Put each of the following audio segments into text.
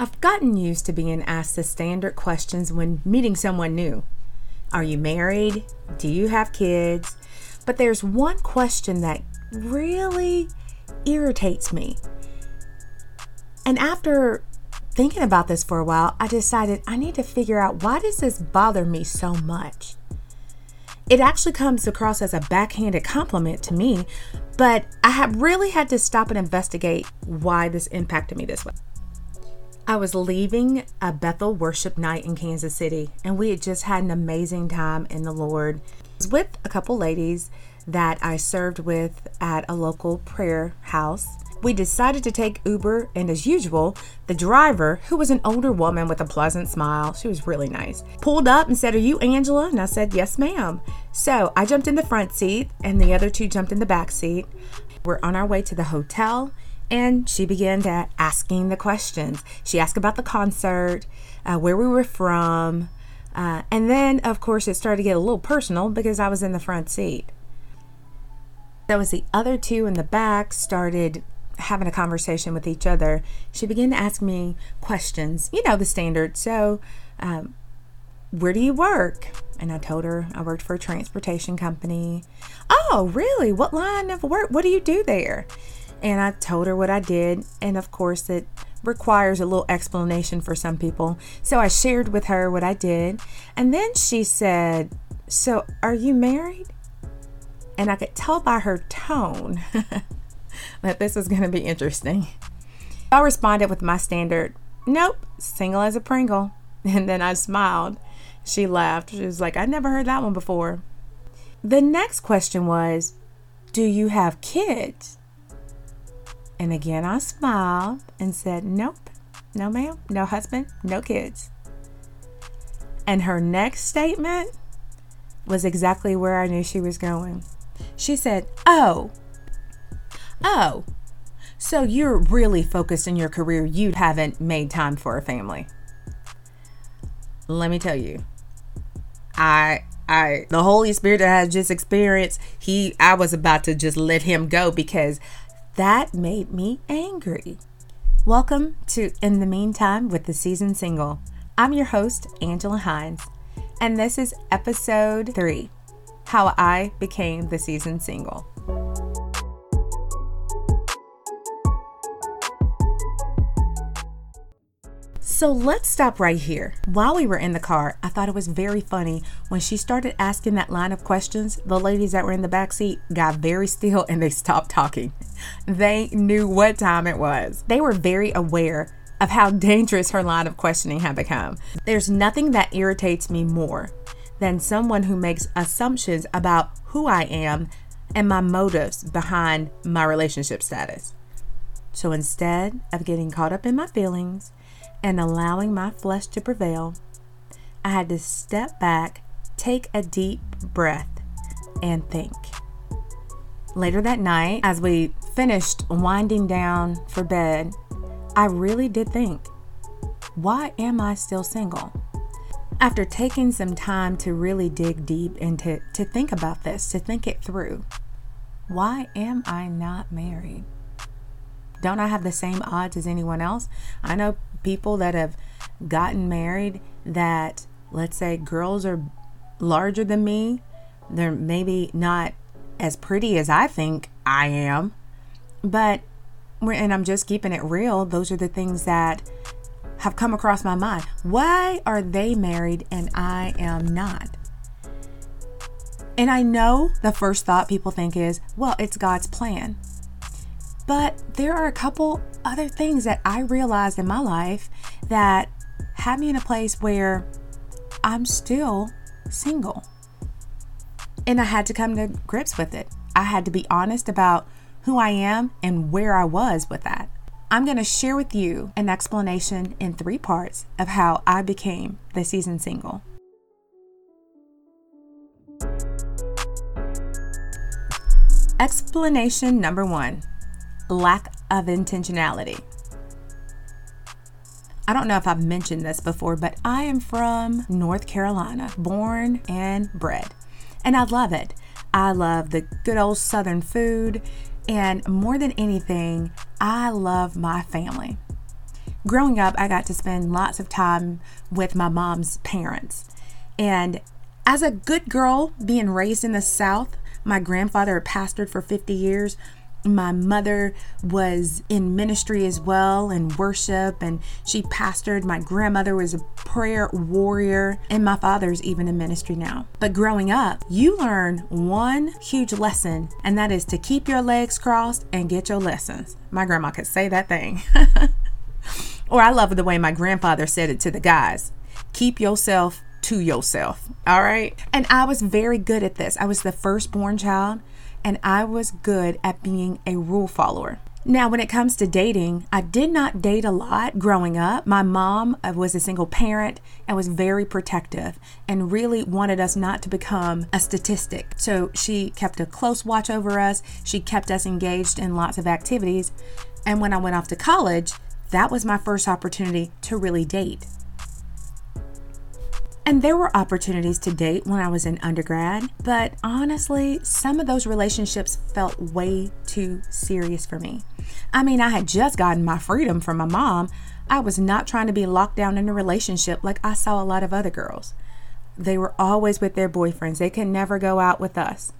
I've gotten used to being asked the standard questions when meeting someone new Are you married? Do you have kids? But there's one question that really irritates me. And after thinking about this for a while, I decided I need to figure out why does this bother me so much? It actually comes across as a backhanded compliment to me, but I have really had to stop and investigate why this impacted me this way. I was leaving a Bethel worship night in Kansas City, and we had just had an amazing time in the Lord. I was with a couple ladies that I served with at a local prayer house. We decided to take Uber, and as usual, the driver, who was an older woman with a pleasant smile, she was really nice, pulled up and said, Are you Angela? And I said, Yes, ma'am. So I jumped in the front seat, and the other two jumped in the back seat. We're on our way to the hotel, and she began to asking the questions. She asked about the concert, uh, where we were from, uh, and then of course it started to get a little personal because I was in the front seat. That was the other two in the back started having a conversation with each other. She began to ask me questions, you know, the standard. So, um, where do you work? And I told her I worked for a transportation company. Oh, really? What line of work? What do you do there? And I told her what I did. And of course, it requires a little explanation for some people. So I shared with her what I did. And then she said, So are you married? And I could tell by her tone that this was going to be interesting. I responded with my standard, Nope, single as a Pringle. And then I smiled. She laughed. She was like, I never heard that one before. The next question was, Do you have kids? And again, I smiled and said, Nope, no, ma'am, no husband, no kids. And her next statement was exactly where I knew she was going. She said, Oh, oh, so you're really focused in your career. You haven't made time for a family. Let me tell you, I I the Holy Spirit that I just experienced, he I was about to just let him go because that made me angry. Welcome to In the Meantime with the Season Single. I'm your host, Angela Hines, and this is episode three How I Became the Season Single. So let's stop right here. While we were in the car, I thought it was very funny when she started asking that line of questions. The ladies that were in the back seat got very still and they stopped talking. They knew what time it was. They were very aware of how dangerous her line of questioning had become. There's nothing that irritates me more than someone who makes assumptions about who I am and my motives behind my relationship status. So instead of getting caught up in my feelings, and allowing my flesh to prevail, I had to step back, take a deep breath, and think. Later that night, as we finished winding down for bed, I really did think, why am I still single? After taking some time to really dig deep and to, to think about this, to think it through, why am I not married? Don't I have the same odds as anyone else? I know people that have gotten married that, let's say, girls are larger than me. They're maybe not as pretty as I think I am, but and I'm just keeping it real. Those are the things that have come across my mind. Why are they married and I am not? And I know the first thought people think is, well, it's God's plan. But there are a couple other things that I realized in my life that had me in a place where I'm still single. And I had to come to grips with it. I had to be honest about who I am and where I was with that. I'm going to share with you an explanation in three parts of how I became the season single. Explanation number one lack of intentionality. I don't know if I've mentioned this before, but I am from North Carolina, born and bred. And I love it. I love the good old Southern food. And more than anything, I love my family. growing up, I got to spend lots of time with my mom's parents. And as a good girl, being raised in the South, my grandfather pastored for 50 years. My mother was in ministry as well and worship, and she pastored. My grandmother was a prayer warrior, and my father's even in ministry now. But growing up, you learn one huge lesson, and that is to keep your legs crossed and get your lessons. My grandma could say that thing. or I love the way my grandfather said it to the guys keep yourself to yourself. All right. And I was very good at this. I was the firstborn child and I was good at being a rule follower. Now, when it comes to dating, I did not date a lot growing up. My mom uh, was a single parent and was very protective and really wanted us not to become a statistic. So she kept a close watch over us. She kept us engaged in lots of activities. And when I went off to college, that was my first opportunity to really date. And there were opportunities to date when I was in undergrad, but honestly, some of those relationships felt way too serious for me. I mean, I had just gotten my freedom from my mom. I was not trying to be locked down in a relationship like I saw a lot of other girls. They were always with their boyfriends, they could never go out with us.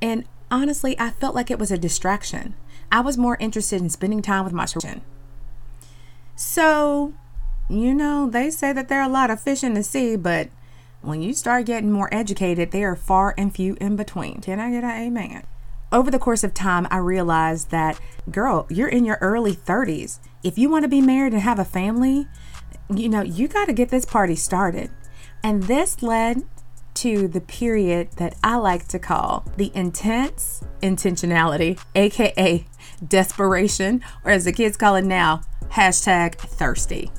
And honestly, I felt like it was a distraction. I was more interested in spending time with my children. So, you know, they say that there are a lot of fish in the sea, but when you start getting more educated, they are far and few in between. Can I get an amen? Over the course of time, I realized that, girl, you're in your early 30s. If you want to be married and have a family, you know, you got to get this party started. And this led to the period that I like to call the intense intentionality, aka desperation, or as the kids call it now, hashtag thirsty.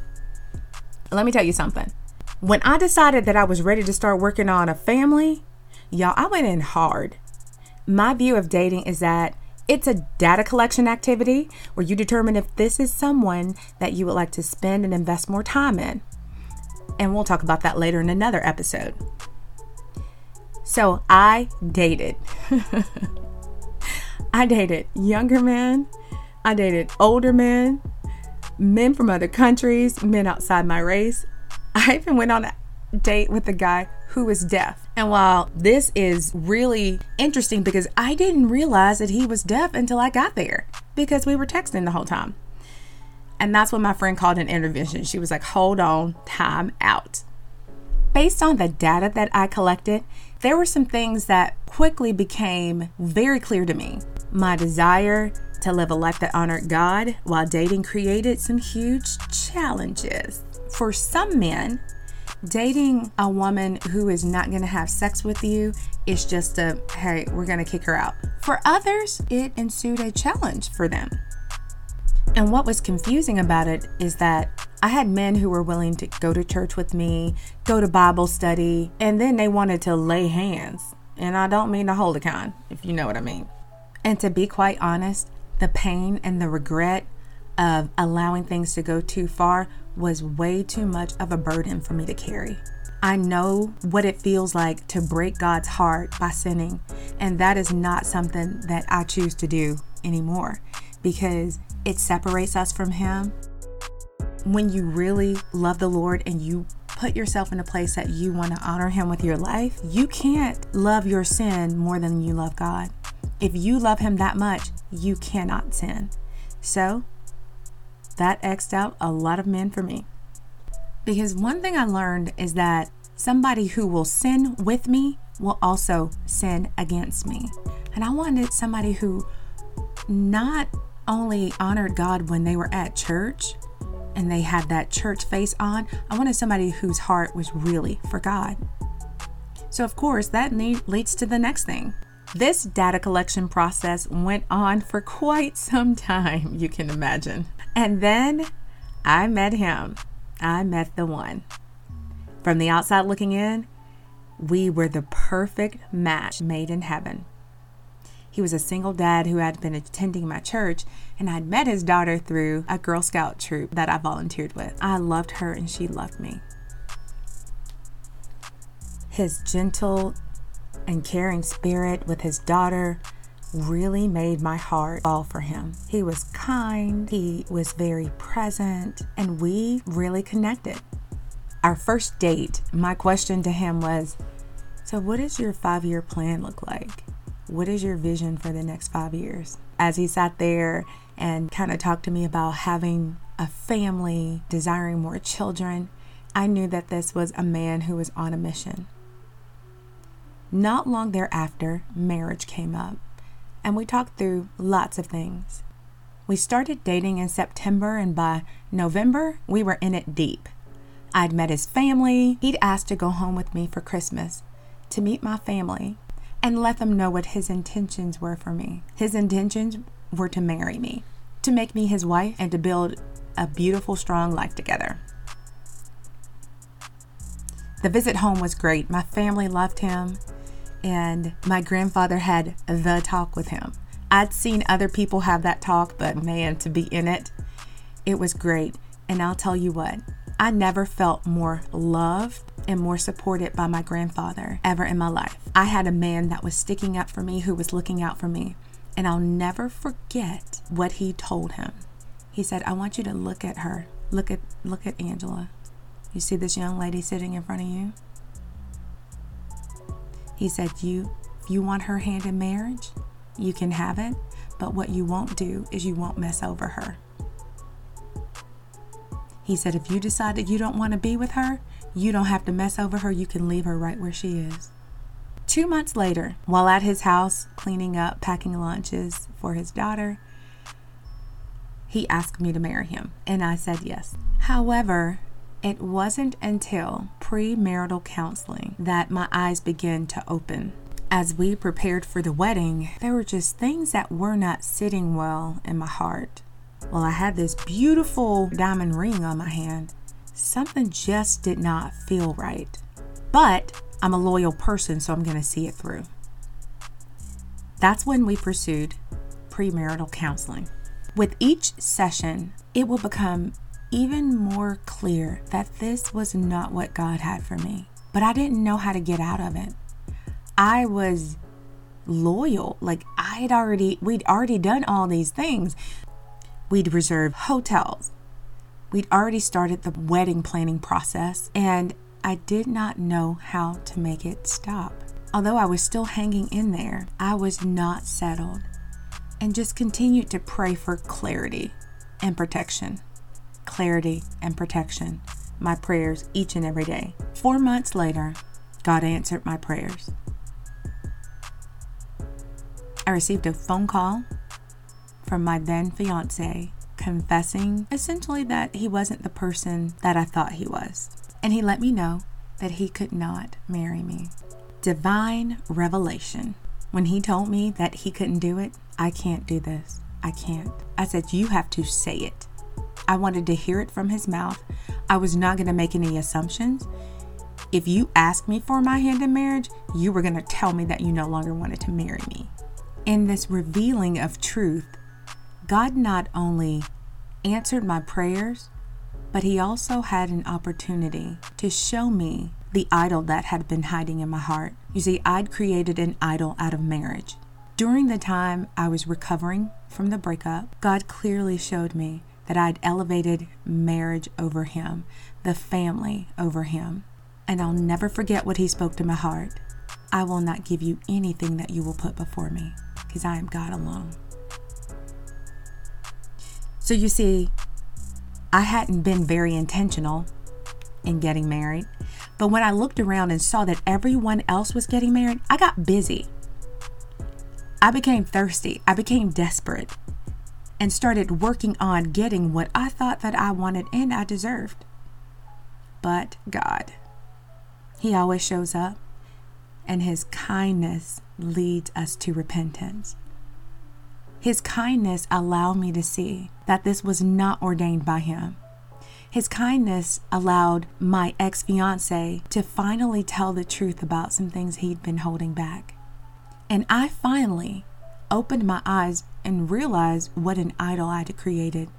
Let me tell you something. When I decided that I was ready to start working on a family, y'all, I went in hard. My view of dating is that it's a data collection activity where you determine if this is someone that you would like to spend and invest more time in. And we'll talk about that later in another episode. So I dated. I dated younger men, I dated older men, men from other countries, men outside my race. I even went on a date with a guy who was deaf. And while this is really interesting because I didn't realize that he was deaf until I got there because we were texting the whole time. And that's what my friend called an intervention. She was like, hold on, time out. Based on the data that I collected, there were some things that quickly became very clear to me. My desire to live a life that honored God while dating created some huge challenges. For some men, dating a woman who is not going to have sex with you is just a hey, we're going to kick her out. For others, it ensued a challenge for them. And what was confusing about it is that I had men who were willing to go to church with me, go to Bible study, and then they wanted to lay hands. And I don't mean to hold a kind, if you know what I mean. And to be quite honest, the pain and the regret of allowing things to go too far was way too much of a burden for me to carry. I know what it feels like to break God's heart by sinning, and that is not something that I choose to do anymore because it separates us from Him. When you really love the Lord and you put yourself in a place that you want to honor Him with your life, you can't love your sin more than you love God. If you love Him that much, you cannot sin. So, that X'd out a lot of men for me. Because one thing I learned is that somebody who will sin with me will also sin against me. And I wanted somebody who not only honored God when they were at church and they had that church face on, I wanted somebody whose heart was really for God. So, of course, that leads to the next thing this data collection process went on for quite some time, you can imagine. And then I met him. I met the one. From the outside looking in, we were the perfect match made in heaven. He was a single dad who had been attending my church, and I'd met his daughter through a Girl Scout troop that I volunteered with. I loved her, and she loved me. His gentle and caring spirit with his daughter really made my heart fall for him. He was kind, he was very present, and we really connected. Our first date, my question to him was So, what does your five year plan look like? What is your vision for the next five years? As he sat there and kind of talked to me about having a family, desiring more children, I knew that this was a man who was on a mission. Not long thereafter, marriage came up, and we talked through lots of things. We started dating in September, and by November, we were in it deep. I'd met his family. He'd asked to go home with me for Christmas to meet my family and let them know what his intentions were for me. His intentions were to marry me, to make me his wife, and to build a beautiful, strong life together. The visit home was great. My family loved him, and my grandfather had the talk with him. I'd seen other people have that talk, but man, to be in it, it was great. And I'll tell you what, I never felt more loved and more supported by my grandfather ever in my life. I had a man that was sticking up for me, who was looking out for me. And I'll never forget what he told him. He said, I want you to look at her. Look at look at Angela. You see this young lady sitting in front of you? He said, You if you want her hand in marriage, you can have it, but what you won't do is you won't mess over her. He said, if you decide that you don't want to be with her, you don't have to mess over her. You can leave her right where she is. Two months later, while at his house cleaning up, packing lunches for his daughter, he asked me to marry him, and I said yes. However, it wasn't until premarital counseling that my eyes began to open. As we prepared for the wedding, there were just things that were not sitting well in my heart. Well, I had this beautiful diamond ring on my hand. Something just did not feel right. But I'm a loyal person, so I'm going to see it through. That's when we pursued premarital counseling. With each session, it will become even more clear that this was not what God had for me. But I didn't know how to get out of it. I was loyal. Like I had already, we'd already done all these things. We'd reserved hotels. We'd already started the wedding planning process, and I did not know how to make it stop. Although I was still hanging in there, I was not settled and just continued to pray for clarity and protection. Clarity and protection. My prayers each and every day. Four months later, God answered my prayers. I received a phone call from my then fiance confessing essentially that he wasn't the person that I thought he was. And he let me know that he could not marry me. Divine revelation. When he told me that he couldn't do it, I can't do this. I can't. I said, You have to say it. I wanted to hear it from his mouth. I was not going to make any assumptions. If you asked me for my hand in marriage, you were going to tell me that you no longer wanted to marry me. In this revealing of truth, God not only answered my prayers, but He also had an opportunity to show me the idol that had been hiding in my heart. You see, I'd created an idol out of marriage. During the time I was recovering from the breakup, God clearly showed me that I'd elevated marriage over Him, the family over Him. And I'll never forget what He spoke to my heart. I will not give you anything that you will put before me, because I am God alone. So you see, I hadn't been very intentional in getting married. But when I looked around and saw that everyone else was getting married, I got busy. I became thirsty. I became desperate and started working on getting what I thought that I wanted and I deserved. But God, He always shows up and His kindness leads us to repentance. His kindness allowed me to see that this was not ordained by Him. His kindness allowed my ex fiance to finally tell the truth about some things he'd been holding back. And I finally opened my eyes and realize what an idol I'd created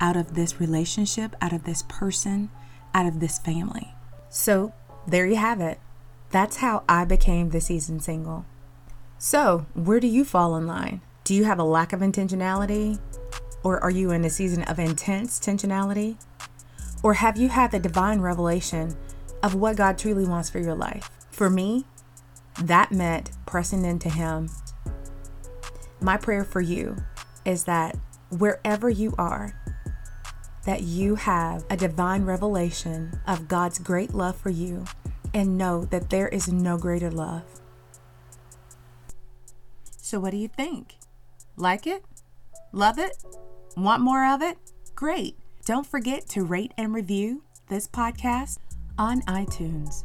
out of this relationship, out of this person, out of this family. So there you have it. That's how I became the season single. So, where do you fall in line? Do you have a lack of intentionality? Or are you in a season of intense intentionality? Or have you had the divine revelation of what God truly wants for your life? For me, that meant pressing into Him. My prayer for you is that wherever you are, that you have a divine revelation of God's great love for you and know that there is no greater love. So, what do you think? Like it? Love it? Want more of it? Great. Don't forget to rate and review this podcast on iTunes.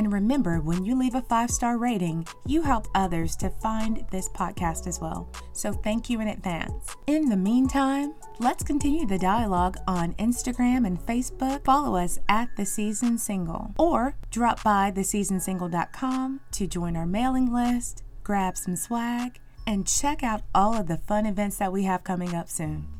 And remember, when you leave a five star rating, you help others to find this podcast as well. So thank you in advance. In the meantime, let's continue the dialogue on Instagram and Facebook. Follow us at The Season Single or drop by theseasonsingle.com to join our mailing list, grab some swag, and check out all of the fun events that we have coming up soon.